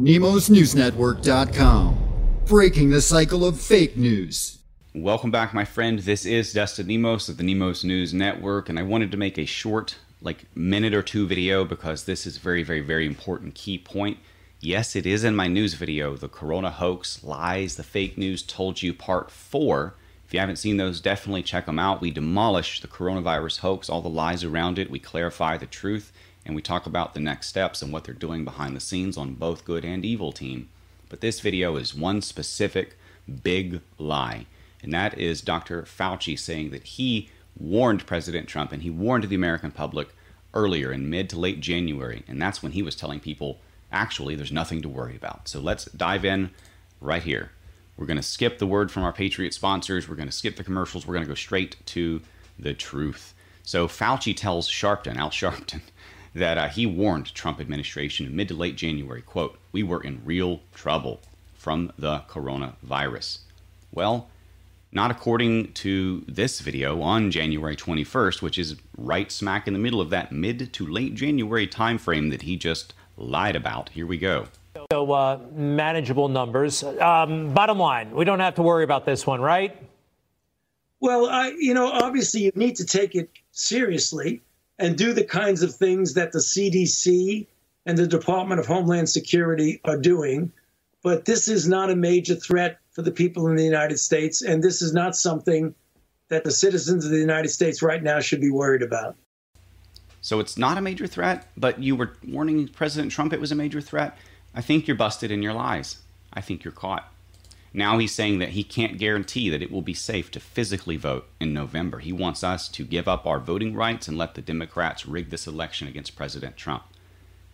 NemosNewsNetwork.com. Breaking the cycle of fake news. Welcome back, my friend. This is Dustin Nemos of the Nemos News Network, and I wanted to make a short, like minute or two video because this is very, very, very important key point. Yes, it is in my news video, the Corona hoax, lies, the fake news told you, part four. If you haven't seen those, definitely check them out. We demolish the coronavirus hoax, all the lies around it. We clarify the truth, and we talk about the next steps and what they're doing behind the scenes on both good and evil team. But this video is one specific big lie and that is Dr. Fauci saying that he warned President Trump and he warned the American public earlier in mid to late January. And that's when he was telling people, actually, there's nothing to worry about. So let's dive in right here. We're going to skip the word from our Patriot sponsors. We're going to skip the commercials. We're going to go straight to the truth. So Fauci tells Sharpton, Al Sharpton, that uh, he warned Trump administration in mid to late January, quote, we were in real trouble from the coronavirus. Well, not according to this video on January 21st, which is right smack in the middle of that mid to late January timeframe that he just lied about. Here we go. So, uh, manageable numbers. Um, bottom line, we don't have to worry about this one, right? Well, I, you know, obviously you need to take it seriously and do the kinds of things that the CDC and the Department of Homeland Security are doing. But this is not a major threat for the people in the United States. And this is not something that the citizens of the United States right now should be worried about. So it's not a major threat, but you were warning President Trump it was a major threat. I think you're busted in your lies. I think you're caught. Now he's saying that he can't guarantee that it will be safe to physically vote in November. He wants us to give up our voting rights and let the Democrats rig this election against President Trump.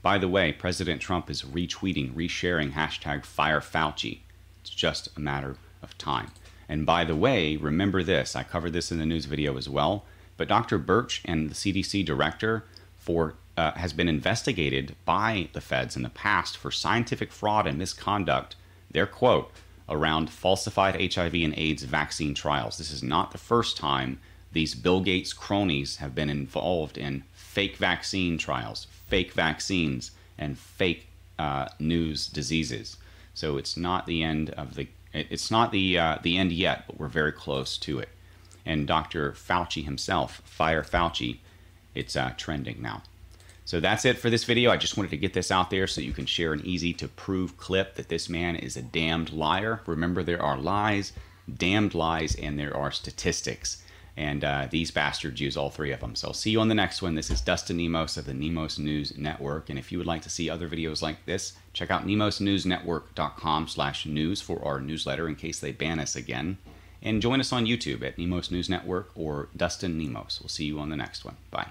By the way, President Trump is retweeting, resharing hashtag Fire Fauci. It's just a matter of time. And by the way, remember this I covered this in the news video as well. But Dr. Birx and the CDC director for uh, has been investigated by the feds in the past for scientific fraud and misconduct. Their quote around falsified HIV and AIDS vaccine trials. This is not the first time these Bill Gates cronies have been involved in fake vaccine trials, fake vaccines, and fake uh, news diseases. So it's not the end of the it's not the uh, the end yet, but we're very close to it. And Dr. Fauci himself, Fire Fauci, it's uh, trending now. So that's it for this video. I just wanted to get this out there so you can share an easy to prove clip that this man is a damned liar. Remember, there are lies, damned lies, and there are statistics. And uh, these bastards use all three of them. So I'll see you on the next one. This is Dustin Nemos of the Nemos News Network. And if you would like to see other videos like this, check out nemosnewsnetwork.com slash news for our newsletter in case they ban us again. And join us on YouTube at Nemos News Network or Dustin Nemos. We'll see you on the next one. Bye.